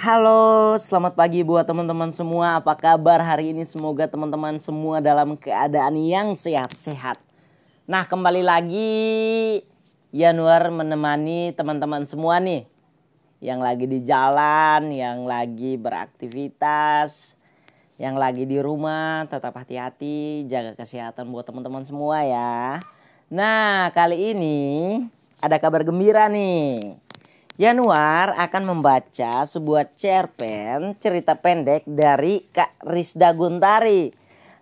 Halo, selamat pagi buat teman-teman semua. Apa kabar hari ini? Semoga teman-teman semua dalam keadaan yang sehat-sehat. Nah, kembali lagi Januar menemani teman-teman semua nih yang lagi di jalan, yang lagi beraktivitas, yang lagi di rumah, tetap hati-hati, jaga kesehatan buat teman-teman semua ya. Nah, kali ini ada kabar gembira nih. Januar akan membaca sebuah cerpen cerita pendek dari Kak Risda Guntari.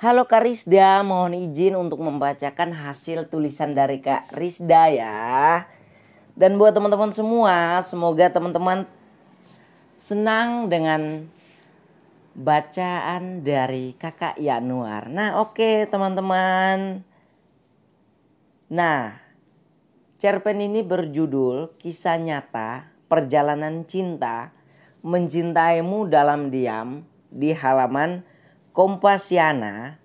Halo Kak Risda, mohon izin untuk membacakan hasil tulisan dari Kak Risda ya. Dan buat teman-teman semua, semoga teman-teman senang dengan bacaan dari kakak Yanuar. Nah oke okay, teman-teman. Nah cerpen ini berjudul Kisah Nyata Perjalanan Cinta Mencintaimu dalam Diam di halaman Kompasiana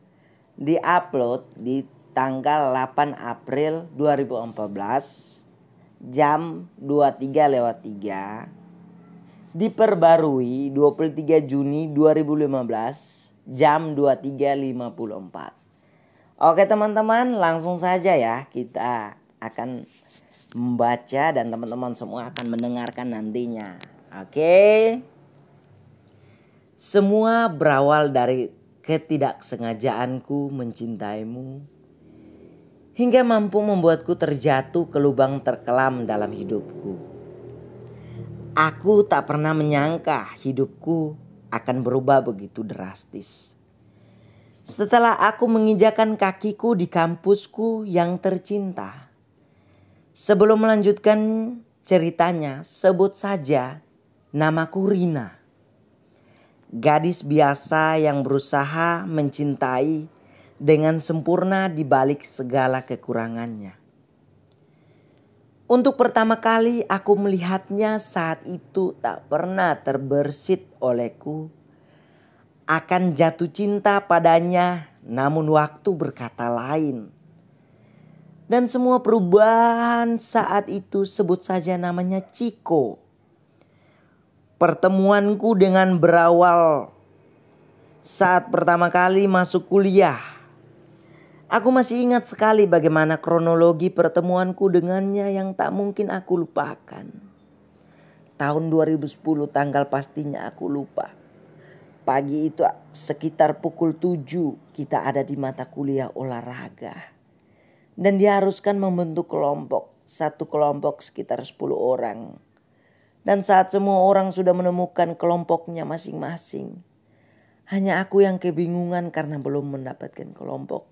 diupload di tanggal 8 April 2014 jam 23 lewat 3 diperbarui 23 Juni 2015 jam 23.54. Oke teman-teman langsung saja ya kita akan membaca dan teman-teman semua akan mendengarkan nantinya. Oke. Semua berawal dari ketidaksengajaanku mencintaimu hingga mampu membuatku terjatuh ke lubang terkelam dalam hidupku. Aku tak pernah menyangka hidupku akan berubah begitu drastis. Setelah aku menginjakan kakiku di kampusku yang tercinta. Sebelum melanjutkan ceritanya, sebut saja namaku Rina. Gadis biasa yang berusaha mencintai dengan sempurna di balik segala kekurangannya. Untuk pertama kali aku melihatnya saat itu tak pernah terbersit olehku. Akan jatuh cinta padanya namun waktu berkata lain. Dan semua perubahan saat itu sebut saja namanya Ciko. Pertemuanku dengan berawal saat pertama kali masuk kuliah Aku masih ingat sekali bagaimana kronologi pertemuanku dengannya yang tak mungkin aku lupakan. Tahun 2010 tanggal pastinya aku lupa. Pagi itu sekitar pukul 7 kita ada di mata kuliah olahraga. Dan diharuskan membentuk kelompok. Satu kelompok sekitar 10 orang. Dan saat semua orang sudah menemukan kelompoknya masing-masing. Hanya aku yang kebingungan karena belum mendapatkan kelompok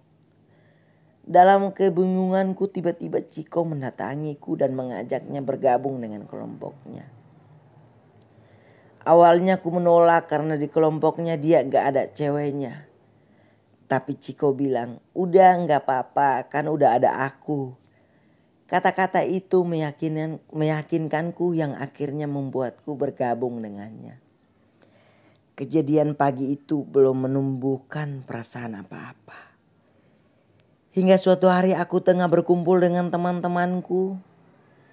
dalam kebingunganku tiba-tiba Ciko mendatangiku dan mengajaknya bergabung dengan kelompoknya. Awalnya aku menolak karena di kelompoknya dia gak ada ceweknya. Tapi Ciko bilang, udah gak apa-apa kan udah ada aku. Kata-kata itu meyakinkan, meyakinkanku yang akhirnya membuatku bergabung dengannya. Kejadian pagi itu belum menumbuhkan perasaan apa-apa. Hingga suatu hari aku tengah berkumpul dengan teman-temanku.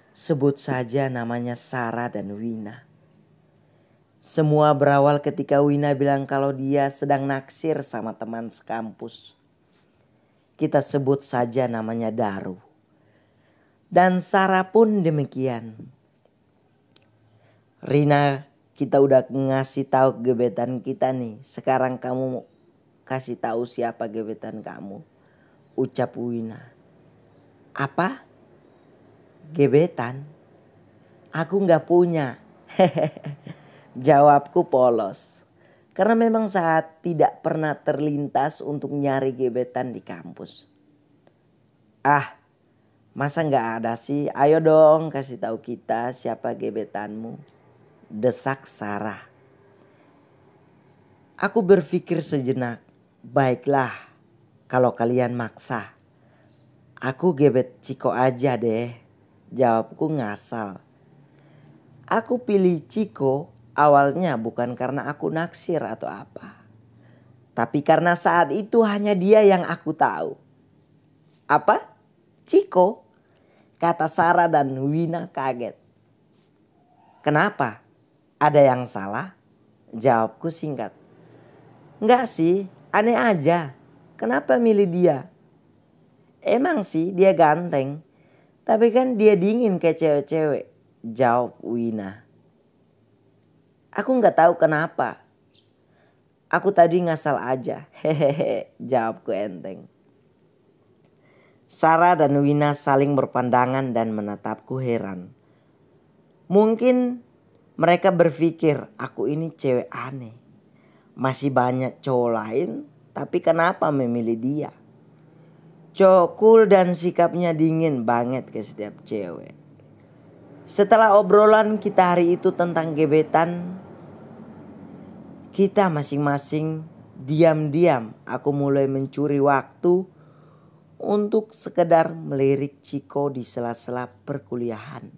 Sebut saja namanya Sarah dan Wina. Semua berawal ketika Wina bilang kalau dia sedang naksir sama teman sekampus. Kita sebut saja namanya Daru. Dan Sarah pun demikian. Rina, kita udah ngasih tahu gebetan kita nih. Sekarang kamu kasih tahu siapa gebetan kamu ucap Wina. Apa? Gebetan? Aku nggak punya. Jawabku polos. Karena memang saat tidak pernah terlintas untuk nyari gebetan di kampus. Ah, masa nggak ada sih? Ayo dong kasih tahu kita siapa gebetanmu. Desak Sarah. Aku berpikir sejenak. Baiklah, kalau kalian maksa. Aku gebet Ciko aja deh. Jawabku ngasal. Aku pilih Ciko awalnya bukan karena aku naksir atau apa. Tapi karena saat itu hanya dia yang aku tahu. Apa? Ciko? Kata Sarah dan Wina kaget. Kenapa? Ada yang salah? Jawabku singkat. Enggak sih, aneh aja. Kenapa milih dia? Emang sih dia ganteng. Tapi kan dia dingin kayak cewek-cewek. Jawab Wina. Aku nggak tahu kenapa. Aku tadi ngasal aja. Hehehe, jawabku enteng. Sarah dan Wina saling berpandangan dan menatapku heran. Mungkin mereka berpikir aku ini cewek aneh. Masih banyak cowok lain, tapi kenapa memilih dia? Cool dan sikapnya dingin banget ke setiap cewek. Setelah obrolan kita hari itu tentang gebetan, kita masing-masing diam-diam aku mulai mencuri waktu untuk sekedar melirik Ciko di sela-sela perkuliahan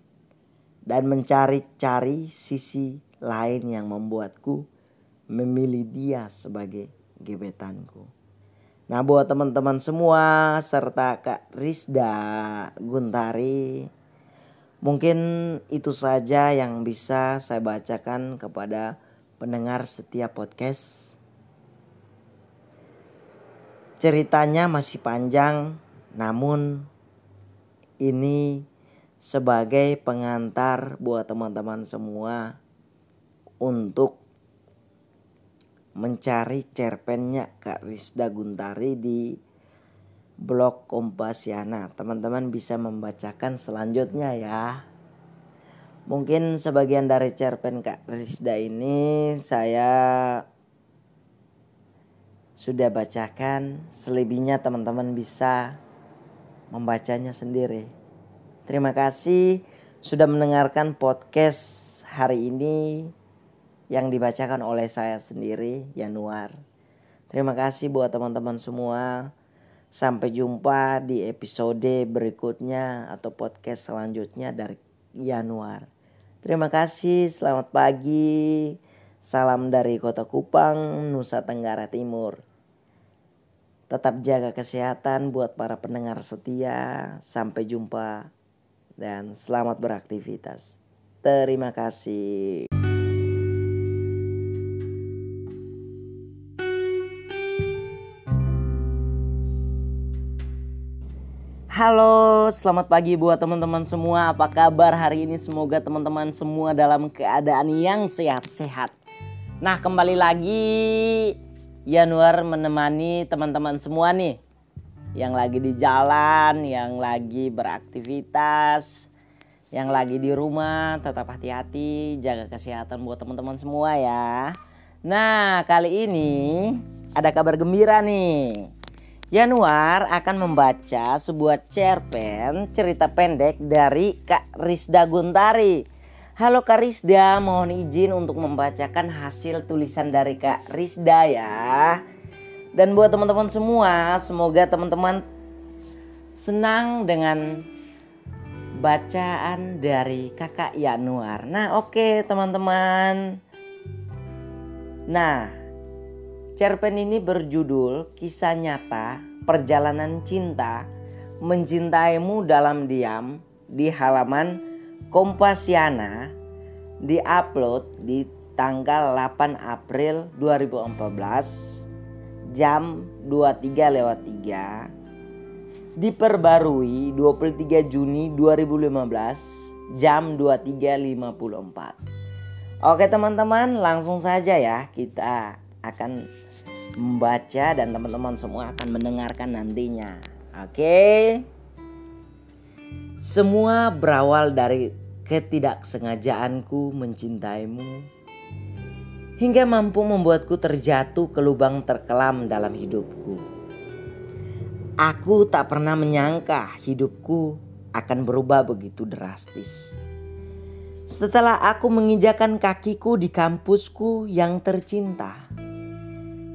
dan mencari-cari sisi lain yang membuatku memilih dia sebagai gebetanku. Nah buat teman-teman semua serta Kak Rizda Guntari Mungkin itu saja yang bisa saya bacakan kepada pendengar setiap podcast Ceritanya masih panjang namun ini sebagai pengantar buat teman-teman semua untuk mencari cerpennya Kak Rizda Guntari di blog Kompasiana. Teman-teman bisa membacakan selanjutnya ya. Mungkin sebagian dari cerpen Kak Rizda ini saya sudah bacakan. Selebihnya teman-teman bisa membacanya sendiri. Terima kasih sudah mendengarkan podcast hari ini yang dibacakan oleh saya sendiri Yanuar. Terima kasih buat teman-teman semua. Sampai jumpa di episode berikutnya atau podcast selanjutnya dari Yanuar. Terima kasih, selamat pagi. Salam dari Kota Kupang, Nusa Tenggara Timur. Tetap jaga kesehatan buat para pendengar setia. Sampai jumpa dan selamat beraktivitas. Terima kasih. Halo, selamat pagi buat teman-teman semua. Apa kabar hari ini? Semoga teman-teman semua dalam keadaan yang sehat-sehat. Nah, kembali lagi Januar menemani teman-teman semua nih yang lagi di jalan, yang lagi beraktivitas, yang lagi di rumah. Tetap hati-hati, jaga kesehatan buat teman-teman semua ya. Nah, kali ini ada kabar gembira nih Januar akan membaca sebuah cerpen cerita pendek dari Kak Rizda Guntari. Halo Kak Rizda, mohon izin untuk membacakan hasil tulisan dari Kak Rizda ya. Dan buat teman-teman semua, semoga teman-teman senang dengan bacaan dari Kakak Januar. Nah, oke okay, teman-teman. Nah, Cerpen ini berjudul Kisah Nyata Perjalanan Cinta Mencintaimu Dalam Diam di halaman Kompasiana diupload di tanggal 8 April 2014 jam 23 lewat 3 diperbarui 23 Juni 2015 jam 23.54 Oke teman-teman langsung saja ya kita akan membaca dan teman-teman semua akan mendengarkan nantinya. Oke. Semua berawal dari ketidaksengajaanku mencintaimu hingga mampu membuatku terjatuh ke lubang terkelam dalam hidupku. Aku tak pernah menyangka hidupku akan berubah begitu drastis. Setelah aku menginjakan kakiku di kampusku yang tercinta,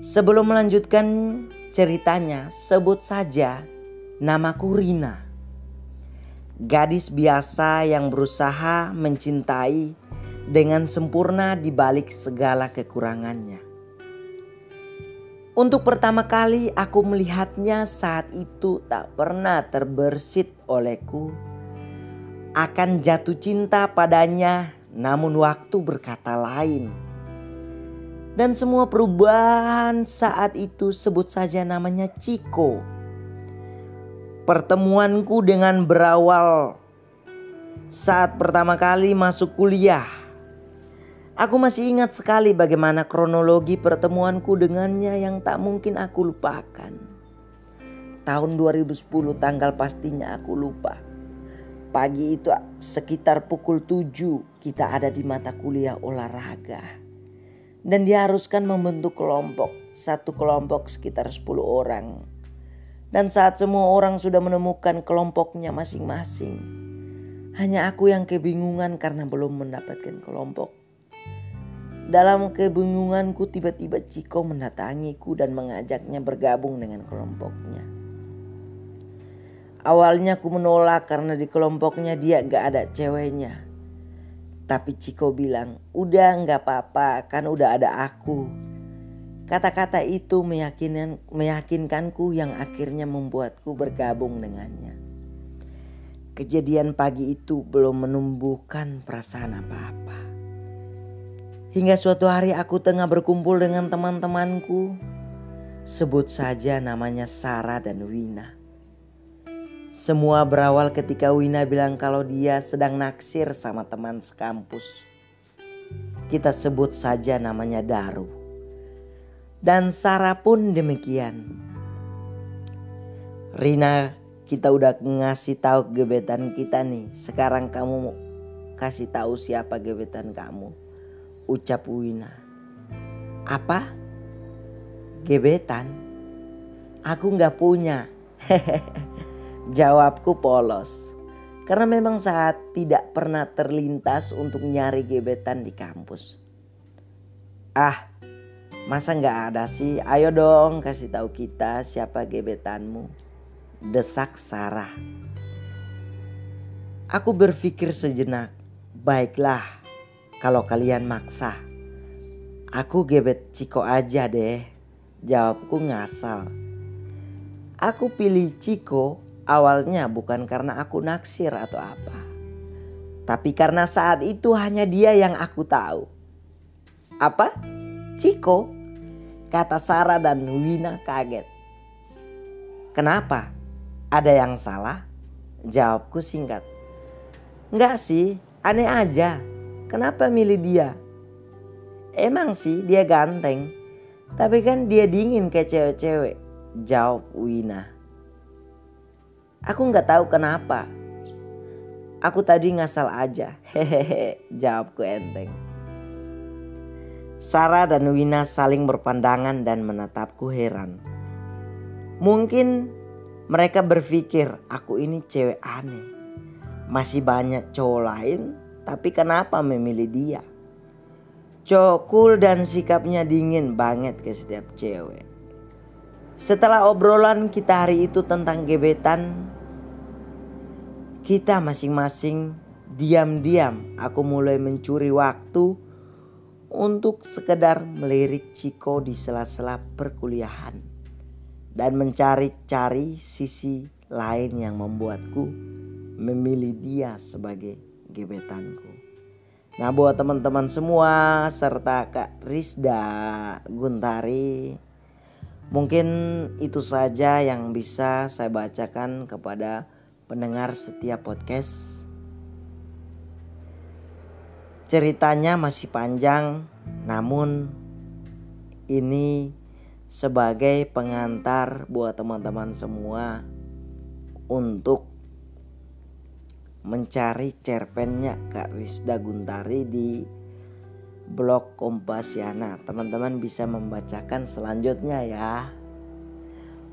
Sebelum melanjutkan ceritanya, sebut saja namaku Rina. Gadis biasa yang berusaha mencintai dengan sempurna di balik segala kekurangannya. Untuk pertama kali aku melihatnya saat itu tak pernah terbersit olehku akan jatuh cinta padanya namun waktu berkata lain Dan semua perubahan saat itu sebut saja namanya Ciko. Pertemuanku dengan berawal saat pertama kali masuk kuliah. Aku masih ingat sekali bagaimana kronologi pertemuanku dengannya yang tak mungkin aku lupakan. Tahun 2010 tanggal pastinya aku lupa. Pagi itu sekitar pukul 7 kita ada di mata kuliah olahraga dan diharuskan membentuk kelompok, satu kelompok sekitar 10 orang. Dan saat semua orang sudah menemukan kelompoknya masing-masing, hanya aku yang kebingungan karena belum mendapatkan kelompok. Dalam kebingunganku tiba-tiba Ciko mendatangiku dan mengajaknya bergabung dengan kelompoknya. Awalnya aku menolak karena di kelompoknya dia gak ada ceweknya. Tapi Ciko bilang, udah nggak apa-apa kan udah ada aku. Kata-kata itu meyakinkan, meyakinkanku yang akhirnya membuatku bergabung dengannya. Kejadian pagi itu belum menumbuhkan perasaan apa-apa. Hingga suatu hari aku tengah berkumpul dengan teman-temanku. Sebut saja namanya Sarah dan Wina. Semua berawal ketika Wina bilang kalau dia sedang naksir sama teman sekampus. Kita sebut saja namanya Daru. Dan Sarah pun demikian. Rina, kita udah ngasih tahu gebetan kita nih. Sekarang kamu kasih tahu siapa gebetan kamu. Ucap Wina. Apa? Gebetan? Aku nggak punya. Hehehe. Jawabku polos. Karena memang saat tidak pernah terlintas untuk nyari gebetan di kampus. Ah, masa nggak ada sih? Ayo dong kasih tahu kita siapa gebetanmu. Desak Sarah. Aku berpikir sejenak. Baiklah, kalau kalian maksa. Aku gebet Ciko aja deh. Jawabku ngasal. Aku pilih Ciko Awalnya bukan karena aku naksir atau apa. Tapi karena saat itu hanya dia yang aku tahu. Apa? Ciko? Kata Sarah dan Wina kaget. Kenapa? Ada yang salah? Jawabku singkat. Enggak sih, aneh aja. Kenapa milih dia? Emang sih dia ganteng. Tapi kan dia dingin kayak cewek-cewek. Jawab Wina. Aku nggak tahu kenapa. Aku tadi ngasal aja. Hehehe, jawabku enteng. Sarah dan Wina saling berpandangan dan menatapku heran. Mungkin mereka berpikir aku ini cewek aneh. Masih banyak cowok lain, tapi kenapa memilih dia? Cool dan sikapnya dingin banget ke setiap cewek. Setelah obrolan kita hari itu tentang gebetan, kita masing-masing diam-diam aku mulai mencuri waktu untuk sekedar melirik Ciko di sela-sela perkuliahan dan mencari-cari sisi lain yang membuatku memilih dia sebagai gebetanku. Nah buat teman-teman semua serta Kak Rizda Guntari Mungkin itu saja yang bisa saya bacakan kepada pendengar setiap podcast. Ceritanya masih panjang, namun ini sebagai pengantar buat teman-teman semua untuk mencari cerpennya Kak Rizda Guntari di blog Kompasiana. Teman-teman bisa membacakan selanjutnya ya.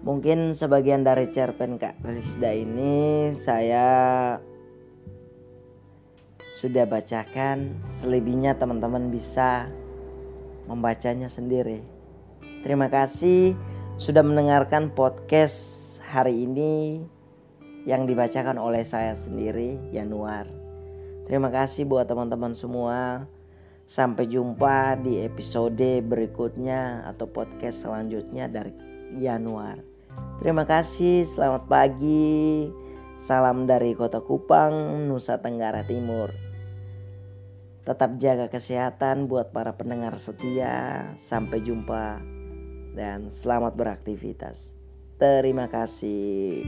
Mungkin sebagian dari cerpen Kak Rizda ini saya sudah bacakan. Selebihnya teman-teman bisa membacanya sendiri. Terima kasih sudah mendengarkan podcast hari ini yang dibacakan oleh saya sendiri Januar. Terima kasih buat teman-teman semua. Sampai jumpa di episode berikutnya atau podcast selanjutnya dari Januar. Terima kasih, selamat pagi. Salam dari Kota Kupang, Nusa Tenggara Timur. Tetap jaga kesehatan buat para pendengar setia. Sampai jumpa dan selamat beraktivitas. Terima kasih.